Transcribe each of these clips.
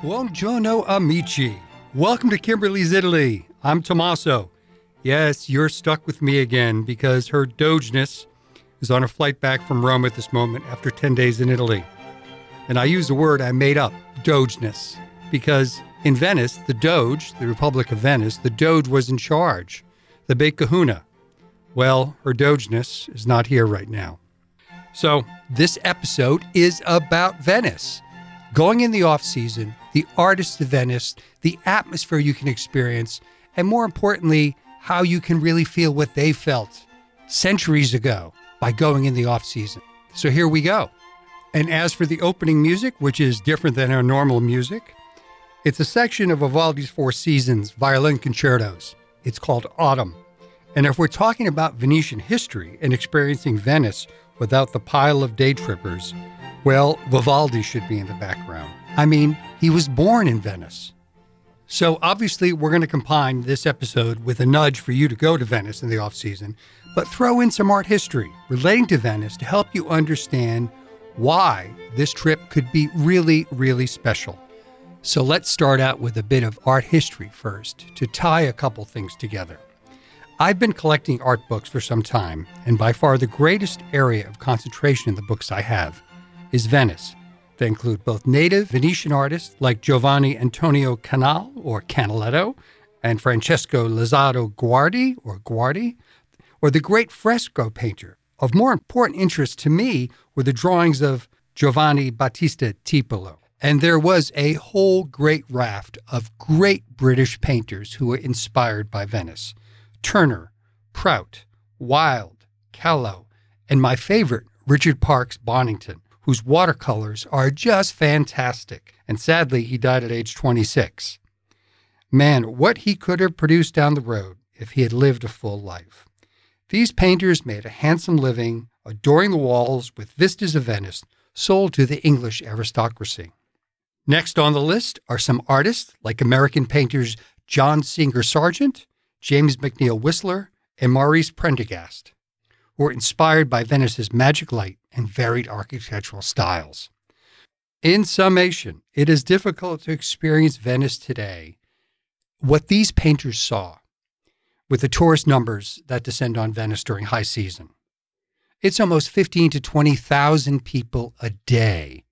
Buongiorno, amici. Welcome to Kimberly's Italy. I'm Tommaso. Yes, you're stuck with me again because her Dogeness is on a flight back from Rome at this moment after 10 days in Italy. And I use a word I made up, Dogeness, because in Venice, the Doge, the Republic of Venice, the Doge was in charge, the big kahuna. Well, her Dogeness is not here right now. So, this episode is about Venice. Going in the off season, the artists of Venice, the atmosphere you can experience, and more importantly, how you can really feel what they felt centuries ago by going in the off season. So here we go. And as for the opening music, which is different than our normal music, it's a section of Vivaldi's Four Seasons violin concertos. It's called Autumn. And if we're talking about Venetian history and experiencing Venice without the pile of day trippers, well, Vivaldi should be in the background. I mean, he was born in Venice. So obviously, we're going to combine this episode with a nudge for you to go to Venice in the off season, but throw in some art history relating to Venice to help you understand why this trip could be really, really special. So let's start out with a bit of art history first to tie a couple things together. I've been collecting art books for some time, and by far the greatest area of concentration in the books I have is Venice. They include both native Venetian artists like Giovanni Antonio Canal or Canaletto and Francesco Lazzaro Guardi or Guardi, or the great fresco painter. Of more important interest to me were the drawings of Giovanni Battista Tiepolo. And there was a whole great raft of great British painters who were inspired by Venice Turner, Prout, Wyld, Callow, and my favorite, Richard Parkes Bonington, whose watercolors are just fantastic. And sadly, he died at age 26. Man, what he could have produced down the road if he had lived a full life. These painters made a handsome living, adoring the walls with vistas of Venice sold to the English aristocracy. Next on the list are some artists like American painters John Singer Sargent, James McNeill Whistler, and Maurice Prendergast, who were inspired by Venice's magic light and varied architectural styles. In summation, it is difficult to experience Venice today. What these painters saw with the tourist numbers that descend on Venice during high season. It's almost 15 to 20,000 people a day.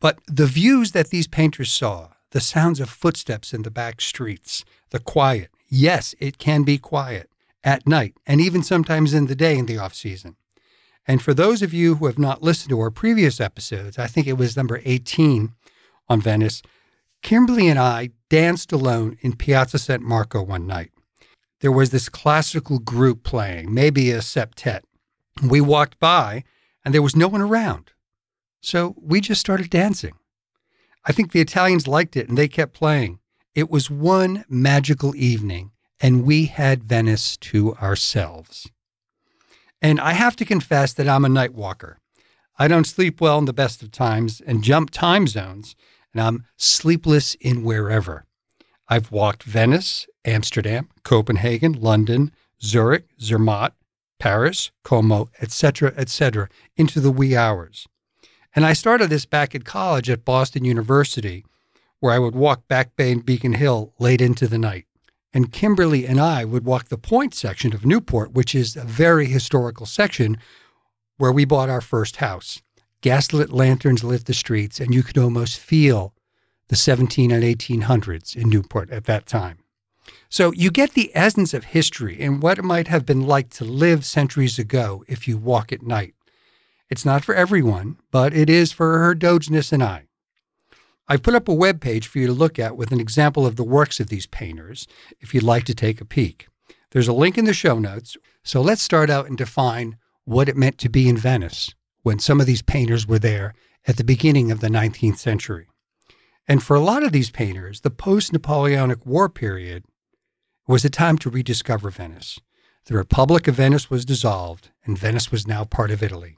But the views that these painters saw, the sounds of footsteps in the back streets, the quiet, yes, it can be quiet at night and even sometimes in the day in the off season. And for those of you who have not listened to our previous episodes, I think it was number 18 on Venice, Kimberly and I danced alone in Piazza San Marco one night there was this classical group playing, maybe a septet. We walked by and there was no one around. So we just started dancing. I think the Italians liked it and they kept playing. It was one magical evening and we had Venice to ourselves. And I have to confess that I'm a night walker. I don't sleep well in the best of times and jump time zones, and I'm sleepless in wherever. I've walked Venice, Amsterdam, Copenhagen, London, Zurich, Zermatt, Paris, Como, etc., etc., into the wee hours. And I started this back at college at Boston University, where I would walk Back Bay and Beacon Hill late into the night. And Kimberly and I would walk the Point section of Newport, which is a very historical section where we bought our first house. Gaslit lanterns lit the streets, and you could almost feel the 17 and 1800s in Newport at that time. So you get the essence of history and what it might have been like to live centuries ago if you walk at night. It's not for everyone, but it is for her Dogeness and I. I've put up a web page for you to look at with an example of the works of these painters if you'd like to take a peek. There's a link in the show notes. So let's start out and define what it meant to be in Venice when some of these painters were there at the beginning of the 19th century. And for a lot of these painters, the post Napoleonic War period was a time to rediscover Venice. The Republic of Venice was dissolved, and Venice was now part of Italy.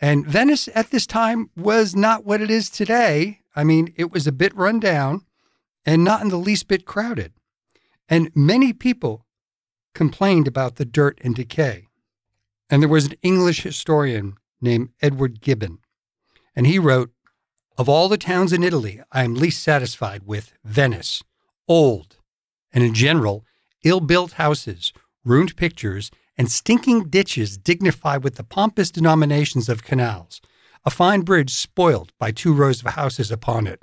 And Venice at this time was not what it is today. I mean, it was a bit run down and not in the least bit crowded. And many people complained about the dirt and decay. And there was an English historian named Edward Gibbon, and he wrote Of all the towns in Italy, I am least satisfied with Venice. Old, and in general, ill built houses, ruined pictures, and stinking ditches dignified with the pompous denominations of canals, a fine bridge spoilt by two rows of houses upon it,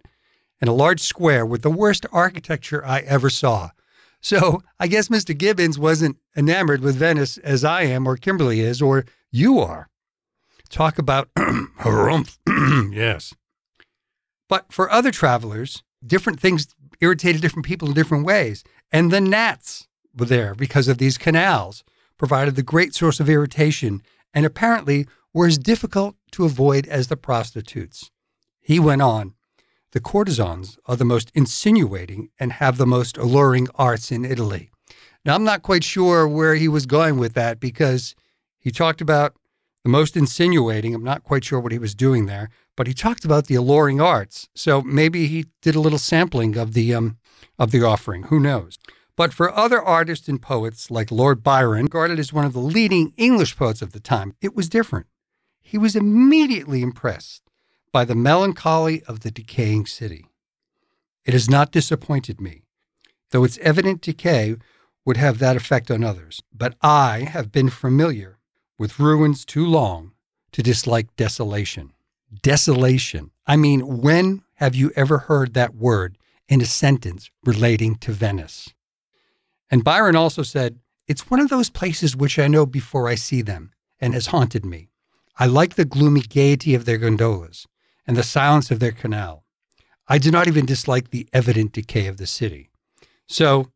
and a large square with the worst architecture I ever saw. So I guess Mr. Gibbons wasn't enamored with Venice as I am, or Kimberly is, or you are. Talk about harumph. yes. But for other travelers, different things irritated different people in different ways. And the gnats were there because of these canals, provided the great source of irritation, and apparently were as difficult to avoid as the prostitutes. He went on. The courtesans are the most insinuating and have the most alluring arts in Italy. Now, I'm not quite sure where he was going with that because he talked about the most insinuating. I'm not quite sure what he was doing there, but he talked about the alluring arts. So maybe he did a little sampling of the um, of the offering. Who knows? But for other artists and poets like Lord Byron, regarded as one of the leading English poets of the time, it was different. He was immediately impressed by the melancholy of the decaying city. It has not disappointed me, though its evident decay would have that effect on others. But I have been familiar with ruins too long to dislike desolation. Desolation. I mean, when have you ever heard that word in a sentence relating to Venice? And Byron also said, It's one of those places which I know before I see them and has haunted me. I like the gloomy gaiety of their gondolas and the silence of their canal. I do not even dislike the evident decay of the city. So,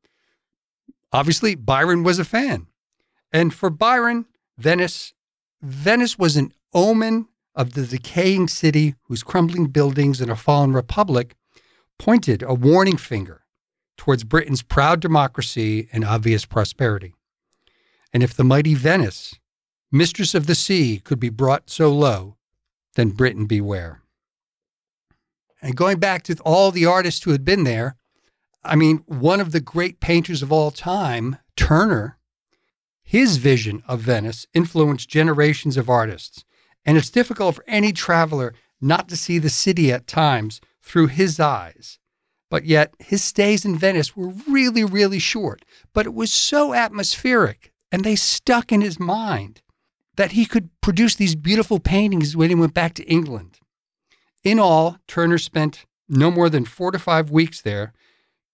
obviously, Byron was a fan. And for Byron, Venice, Venice was an omen of the decaying city whose crumbling buildings and a fallen republic pointed a warning finger towards Britain's proud democracy and obvious prosperity. And if the mighty Venice, mistress of the sea, could be brought so low, then Britain beware. And going back to all the artists who had been there, I mean, one of the great painters of all time, Turner, his vision of Venice influenced generations of artists. And it's difficult for any traveler not to see the city at times through his eyes. But yet, his stays in Venice were really, really short. But it was so atmospheric and they stuck in his mind that he could produce these beautiful paintings when he went back to England. In all, Turner spent no more than four to five weeks there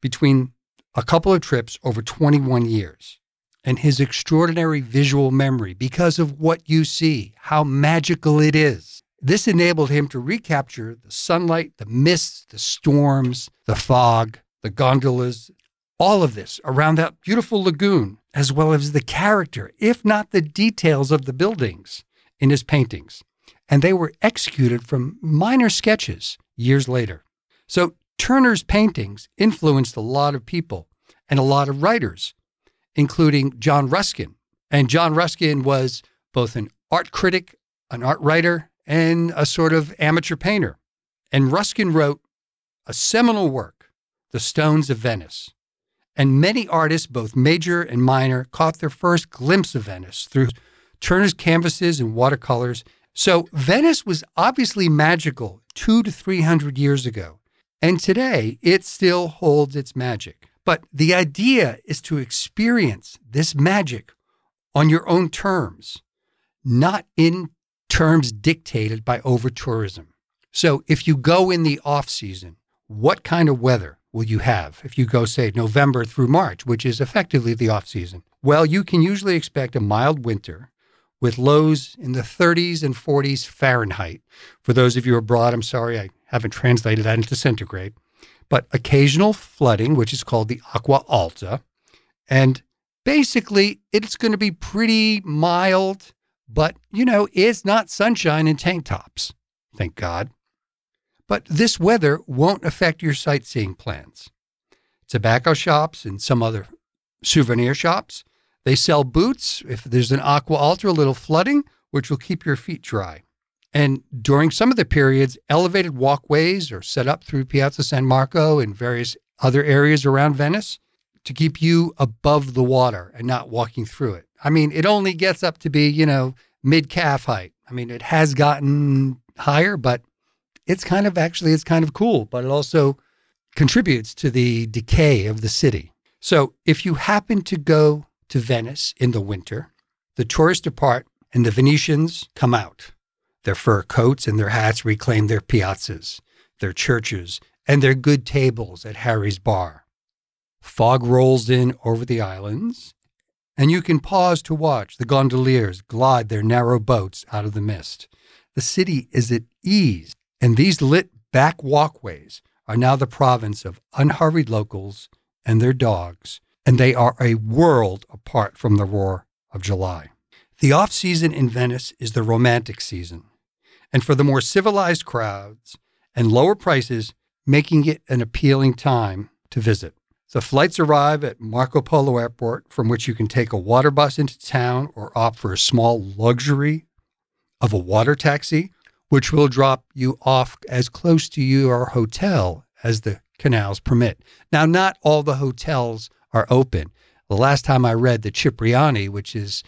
between a couple of trips over 21 years. And his extraordinary visual memory, because of what you see, how magical it is. This enabled him to recapture the sunlight, the mists, the storms, the fog, the gondolas, all of this around that beautiful lagoon, as well as the character, if not the details of the buildings in his paintings and they were executed from minor sketches years later. So Turner's paintings influenced a lot of people and a lot of writers, including John Ruskin. And John Ruskin was both an art critic, an art writer, and a sort of amateur painter. And Ruskin wrote a seminal work, The Stones of Venice. And many artists, both major and minor, caught their first glimpse of Venice through Turner's canvases and watercolors so Venice was obviously magical two to 300 years ago. And today it still holds its magic. But the idea is to experience this magic on your own terms, not in terms dictated by over tourism. So if you go in the off season, what kind of weather will you have if you go, say, November through March, which is effectively the off season? Well, you can usually expect a mild winter with lows in the 30s and 40s Fahrenheit. For those of you abroad, I'm sorry I haven't translated that into centigrade, but occasional flooding, which is called the aqua alta. And basically, it's going to be pretty mild, but you know, it's not sunshine and tank tops, thank God. But this weather won't affect your sightseeing plans. Tobacco shops and some other souvenir shops they sell boots if there's an aqua alta, a little flooding, which will keep your feet dry. And during some of the periods, elevated walkways are set up through Piazza San Marco and various other areas around Venice to keep you above the water and not walking through it. I mean, it only gets up to be, you know, mid calf height. I mean, it has gotten higher, but it's kind of actually it's kind of cool, but it also contributes to the decay of the city. So if you happen to go to Venice in the winter, the tourists depart and the Venetians come out. Their fur coats and their hats reclaim their piazzas, their churches, and their good tables at Harry's bar. Fog rolls in over the islands, and you can pause to watch the gondoliers glide their narrow boats out of the mist. The city is at ease, and these lit back walkways are now the province of unhurried locals and their dogs, and they are a world apart from the roar of July. The off season in Venice is the romantic season, and for the more civilized crowds and lower prices, making it an appealing time to visit. The flights arrive at Marco Polo Airport, from which you can take a water bus into town or opt for a small luxury of a water taxi which will drop you off as close to your hotel as the canals permit. Now, not all the hotels are open. The last time I read the Cipriani, which is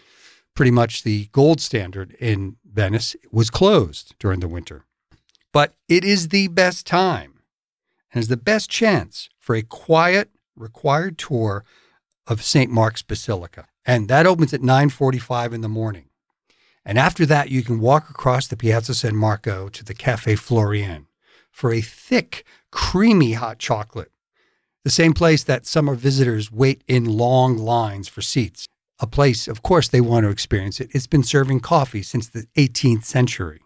pretty much the gold standard in Venice, was closed during the winter. But it is the best time and is the best chance for a quiet, required tour of St. Mark's Basilica. And that opens at 9:45 in the morning. And after that, you can walk across the Piazza San Marco to the Cafe Florian for a thick, creamy hot chocolate. The same place that summer visitors wait in long lines for seats. A place, of course, they want to experience it. It's been serving coffee since the 18th century.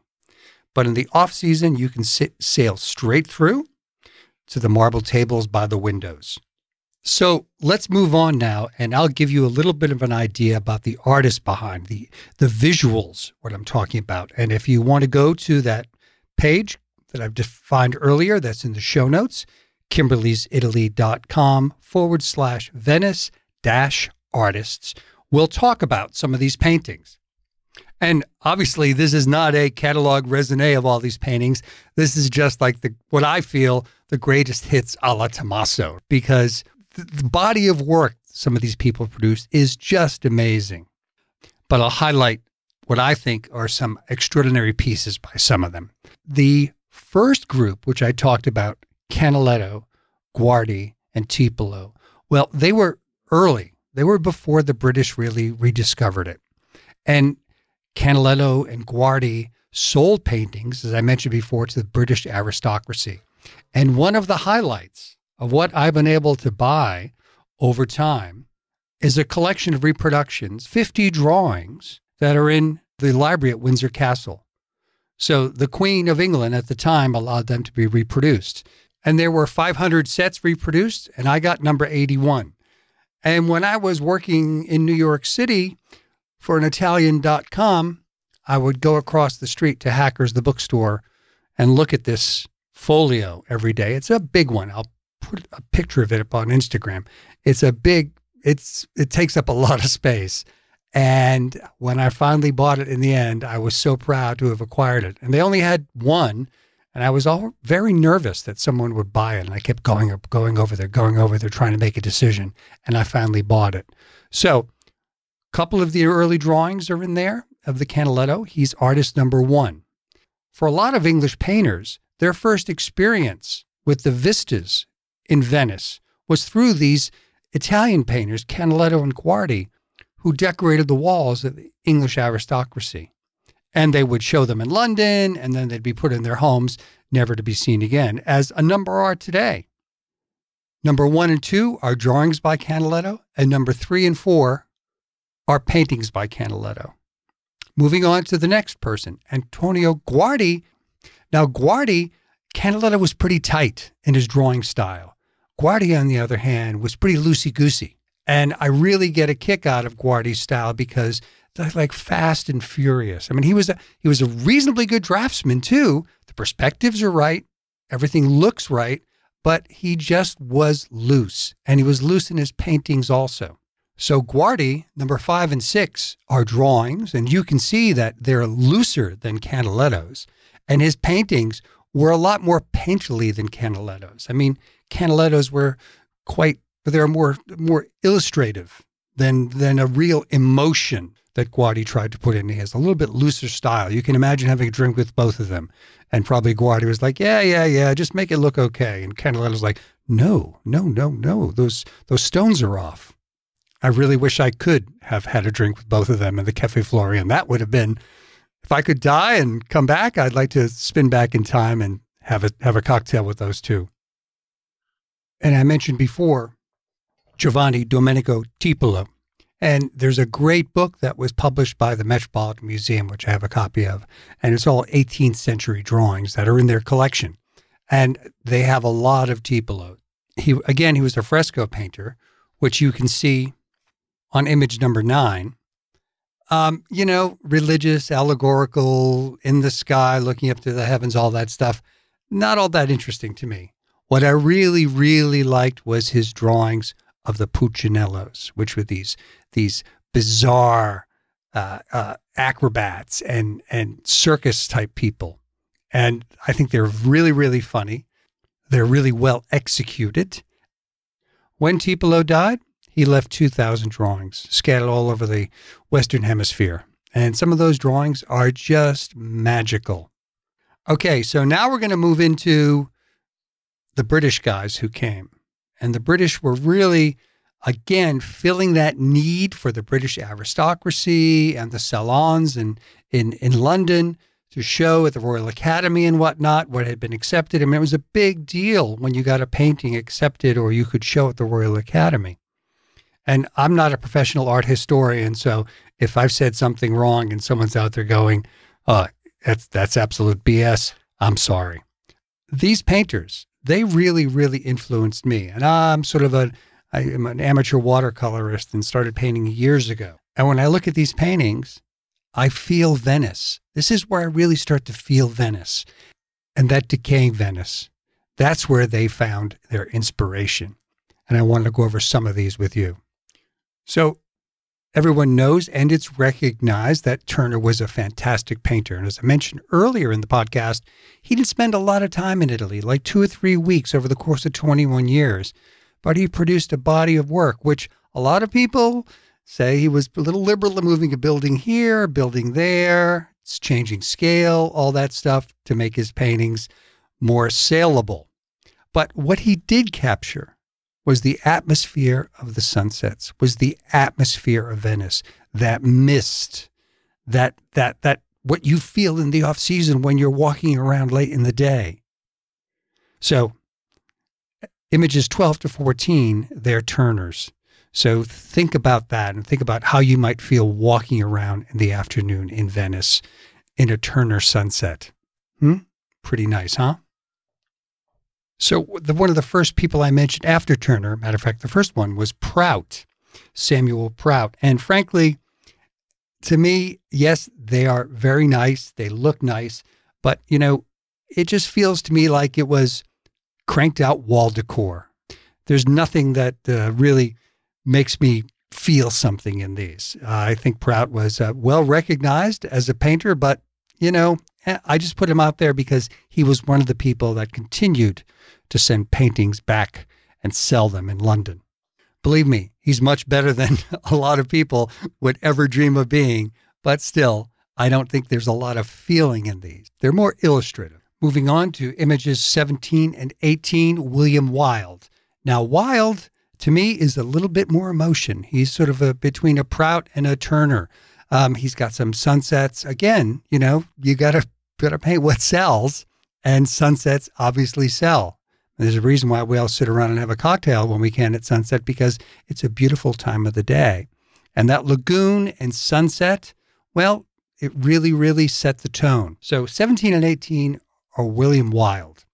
But in the off season, you can sit, sail straight through to the marble tables by the windows. So let's move on now, and I'll give you a little bit of an idea about the artist behind the the visuals, what I'm talking about. And if you want to go to that page that I've defined earlier, that's in the show notes, kimberlysitaly.com forward slash Venice dash artists. We'll talk about some of these paintings. And obviously, this is not a catalog resume of all these paintings. This is just like the what I feel the greatest hits a la Tommaso, because the body of work some of these people produce is just amazing. But I'll highlight what I think are some extraordinary pieces by some of them. The first group, which I talked about, Canaletto, Guardi, and Tiepolo, well, they were early. They were before the British really rediscovered it. And Canaletto and Guardi sold paintings, as I mentioned before, to the British aristocracy. And one of the highlights of what I've been able to buy over time is a collection of reproductions, 50 drawings that are in the library at Windsor Castle. So the Queen of England at the time allowed them to be reproduced. And there were 500 sets reproduced, and I got number 81. And when I was working in New York City for an Italian.com, I would go across the street to Hackers, the bookstore, and look at this folio every day. It's a big one. I'll put a picture of it up on Instagram. It's a big, it's it takes up a lot of space. And when I finally bought it in the end, I was so proud to have acquired it. And they only had one, and I was all very nervous that someone would buy it. And I kept going up, going over there, going over there, trying to make a decision. And I finally bought it. So, a couple of the early drawings are in there of the Canaletto. He's artist number one. For a lot of English painters, their first experience with the vistas in Venice was through these Italian painters, Canaletto and Guardi, who decorated the walls of the English aristocracy. And they would show them in London, and then they'd be put in their homes, never to be seen again, as a number are today. Number one and two are drawings by Canaletto, and number three and four are paintings by Canaletto. Moving on to the next person, Antonio Guardi. Now, Guardi, Canaletto was pretty tight in his drawing style. Guardi, on the other hand, was pretty loosey goosey. And I really get a kick out of Guardi's style because they're like fast and furious. I mean, he was a he was a reasonably good draftsman too. The perspectives are right, everything looks right, but he just was loose. And he was loose in his paintings also. So Guardi, number five and six, are drawings, and you can see that they're looser than Canaletto's. And his paintings were a lot more painterly than Canaletto's. I mean, Canaletto's were quite they're more more illustrative than than a real emotion. that Guardi tried to put in. He has a little bit looser style. You can imagine having a drink with both of them. And probably Guardi was like, yeah, yeah, yeah, just make it look okay. And was like, no, no, no, no, those, those stones are off. I really wish I could have had a drink with both of them in the Cafe Florian. That would have been, if I could die and come back, I'd like to spin back in time and have a, have a cocktail with those two. And I mentioned before Giovanni Domenico Tiepolo. And there's a great book that was published by the Metropolitan Museum, which I have a copy of. And it's all 18th century drawings that are in their collection. And they have a lot of Tiepolo. He, again, he was a fresco painter, which you can see on image number nine. Um, you know, religious, allegorical, in the sky, looking up to the heavens, all that stuff. Not all that interesting to me. What I really, really liked was his drawings of the Pulcinellos, which were these these bizarre uh, uh, acrobats and and circus type people, and I think they're really, really funny. They're really well executed. When Tiepolo died, he left 2,000 drawings scattered all over the Western Hemisphere. And some of those drawings are just magical. Okay, so now we're going to move into the British guys who came. And the British were really, again, filling that need for the British aristocracy and the salons in, in, in London to show at the Royal Academy and whatnot what had been accepted. I mean, it was a big deal when you got a painting accepted or you could show at the Royal Academy. And I'm not a professional art historian, so if I've said something wrong and someone's out there going, uh, that's, that's absolute BS, I'm sorry. These painters, they really, really influenced me. And I'm sort of a, I am an amateur watercolorist and started painting years ago. And when I look at these paintings, I feel Venice. This is where I really start to feel Venice. And that decaying Venice, that's where they found their inspiration. And I wanted to go over some of these with you. So everyone knows and it's recognized that Turner was a fantastic painter. And as I mentioned earlier in the podcast, he didn't spend a lot of time in Italy, like two or three weeks over the course of 21 years. But he produced a body of work, which a lot of people say he was a little liberal in moving a building here, building there, it's changing scale, all that stuff to make his paintings more saleable. But what he did capture was the atmosphere of the sunsets, was the atmosphere of Venice, that mist, that that that what you feel in the off season when you're walking around late in the day. So images 12 to 14, they're Turners. So think about that and think about how you might feel walking around in the afternoon in Venice in a Turner sunset. Hmm? Pretty nice, huh? So the, one of the first people I mentioned after Turner, matter of fact, the first one was Prout, Samuel Prout. And frankly, to me, yes, they are very nice. They look nice, but you know, it just feels to me like it was cranked out wall decor. There's nothing that uh, really makes me feel something in these. Uh, I think Prout was uh, well recognized as a painter, but you know, Eh, I just put him out there because he was one of the people that continued to send paintings back and sell them in London. Believe me, he's much better than a lot of people would ever dream of being, but still, I don't think there's a lot of feeling in these. They're more illustrative. Moving on to images 17 and 18, William Wyld. Now, Wyld, to me, is a little bit more emotion. He's sort of a, between a Prout and a Turner. Um, he's got some sunsets. Again, you know, you got to got to paint what sells, and sunsets obviously sell. There's a reason why we all sit around and have a cocktail when we can at sunset because it's a beautiful time of the day. And that lagoon and sunset, well, it really, really set the tone. So 17 and 18 are William Wyld.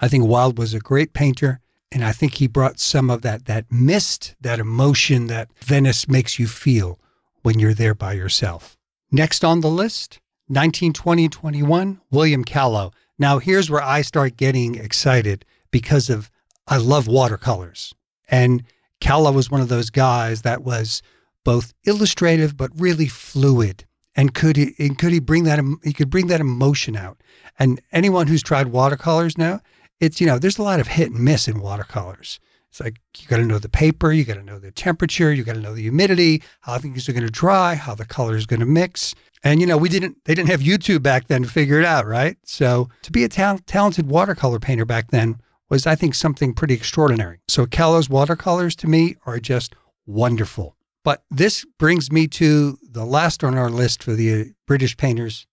I think Wyld was a great painter, and I think he brought some of that that mist, that emotion that Venice makes you feel when you're there by yourself. Next on the list, 1920 21, William Callow. Now here's where I start getting excited because of I love watercolors. And Callow was one of those guys that was both illustrative but really fluid. And could he and could he bring that he could bring that emotion out. And anyone who's tried watercolors now, it's you know, there's a lot of hit and miss in watercolors. It's like you got to know the paper, you got to know the temperature, you got to know the humidity, how things are going to dry, how the color is going to mix. And you know, we didn't they didn't have YouTube back then to figure it out, right? So to be a ta- talented watercolor painter back then was I think something pretty extraordinary. So Callow's watercolors to me are just wonderful. But this brings me to the last on our list for the uh, British painters,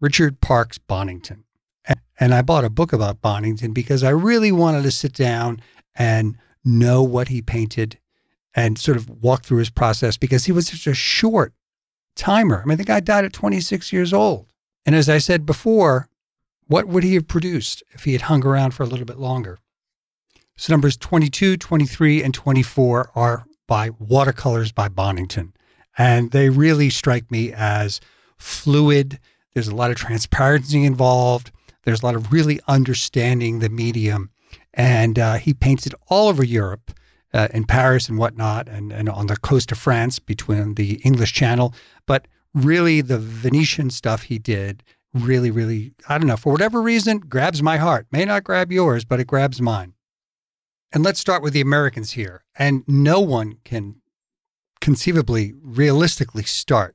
Richard Parkes Bonington. And I bought a book about Bonington because I really wanted to sit down and know what he painted and sort of walk through his process because he was such a short timer. I mean, the guy died at 26 years old. And as I said before, what would he have produced if he had hung around for a little bit longer? So numbers 22, 23, and 24 are by watercolors by Bonington. And they really strike me as fluid. There's a lot of transparency involved. There's a lot of really understanding the medium. And uh, he painted all over Europe, uh, in Paris and whatnot, and, and on the coast of France between the English Channel. But really, the Venetian stuff he did really, really, I don't know, for whatever reason, grabs my heart. May not grab yours, but it grabs mine. And let's start with the Americans here. And no one can conceivably, realistically start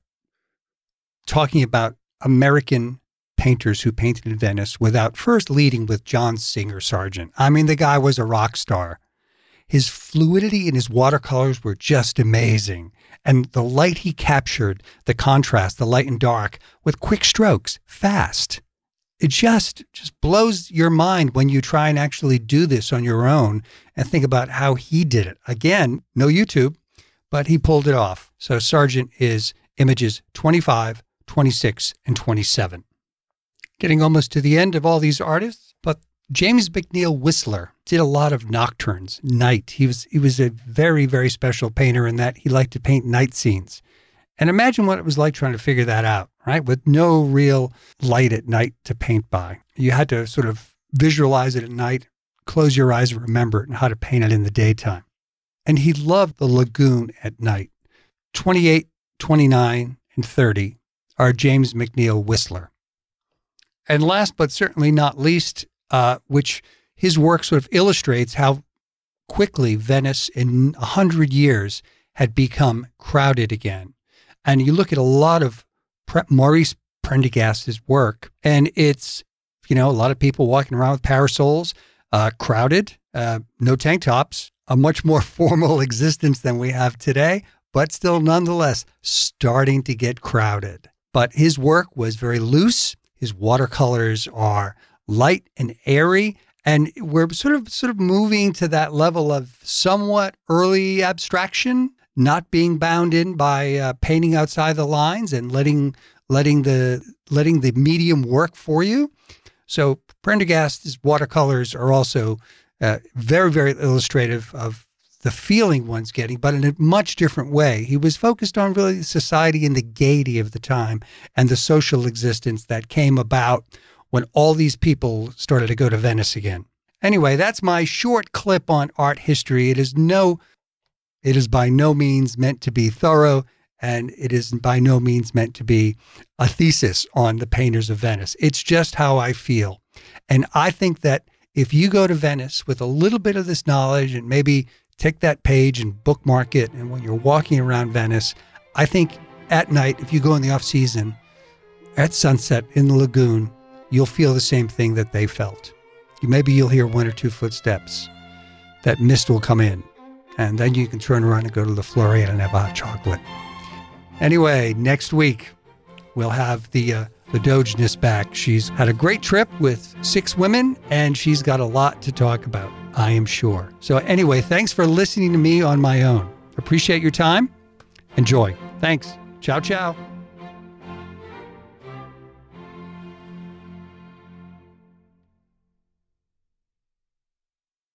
talking about American painters who painted in Venice without first leading with John Singer Sargent. I mean, the guy was a rock star. His fluidity in his watercolors were just amazing. And the light he captured, the contrast, the light and dark, with quick strokes, fast it just just blows your mind when you try and actually do this on your own and think about how he did it. Again, no YouTube, but he pulled it off. So Sargent is images 25, 26, and 27. Getting almost to the end of all these artists, but James McNeill Whistler did a lot of nocturnes, night. He was he was a very very special painter in that he liked to paint night scenes. And imagine what it was like trying to figure that out, right? With no real light at night to paint by. You had to sort of visualize it at night, close your eyes and remember it and how to paint it in the daytime. And he loved the lagoon at night. 28, 29, and 30 are James McNeill Whistler. And last but certainly not least, uh, which his work sort of illustrates how quickly Venice in a hundred years had become crowded again. And you look at a lot of Pre- Maurice Prendergast's work, and it's, you know, a lot of people walking around with parasols, uh, crowded, uh, no tank tops, a much more formal existence than we have today, but still nonetheless starting to get crowded. But his work was very loose. His watercolors are light and airy, and we're sort of sort of moving to that level of somewhat early abstraction not being bound in by uh, painting outside the lines and letting letting the letting the medium work for you. So Prendergast's watercolors are also uh, very very illustrative of the feeling one's getting, but in a much different way. He was focused on really society and the gaiety of the time and the social existence that came about when all these people started to go to Venice again. Anyway, that's my short clip on art history. It is no it is by no means meant to be thorough, and it is by no means meant to be a thesis on the painters of Venice. It's just how I feel. And I think that if you go to Venice with a little bit of this knowledge and maybe take that page and bookmark it, and when you're walking around Venice, I think at night, if you go in the off season, at sunset in the lagoon, you'll feel the same thing that they felt. Maybe you'll hear one or two footsteps. That mist will come in and then you can turn around and go to the Florian and have hot chocolate. Anyway, next week we'll have the uh, the Dogeness back. She's had a great trip with six women, and she's got a lot to talk about. I am sure. So anyway, thanks for listening to me on my own. Appreciate your time. Enjoy. Thanks. Ciao, ciao.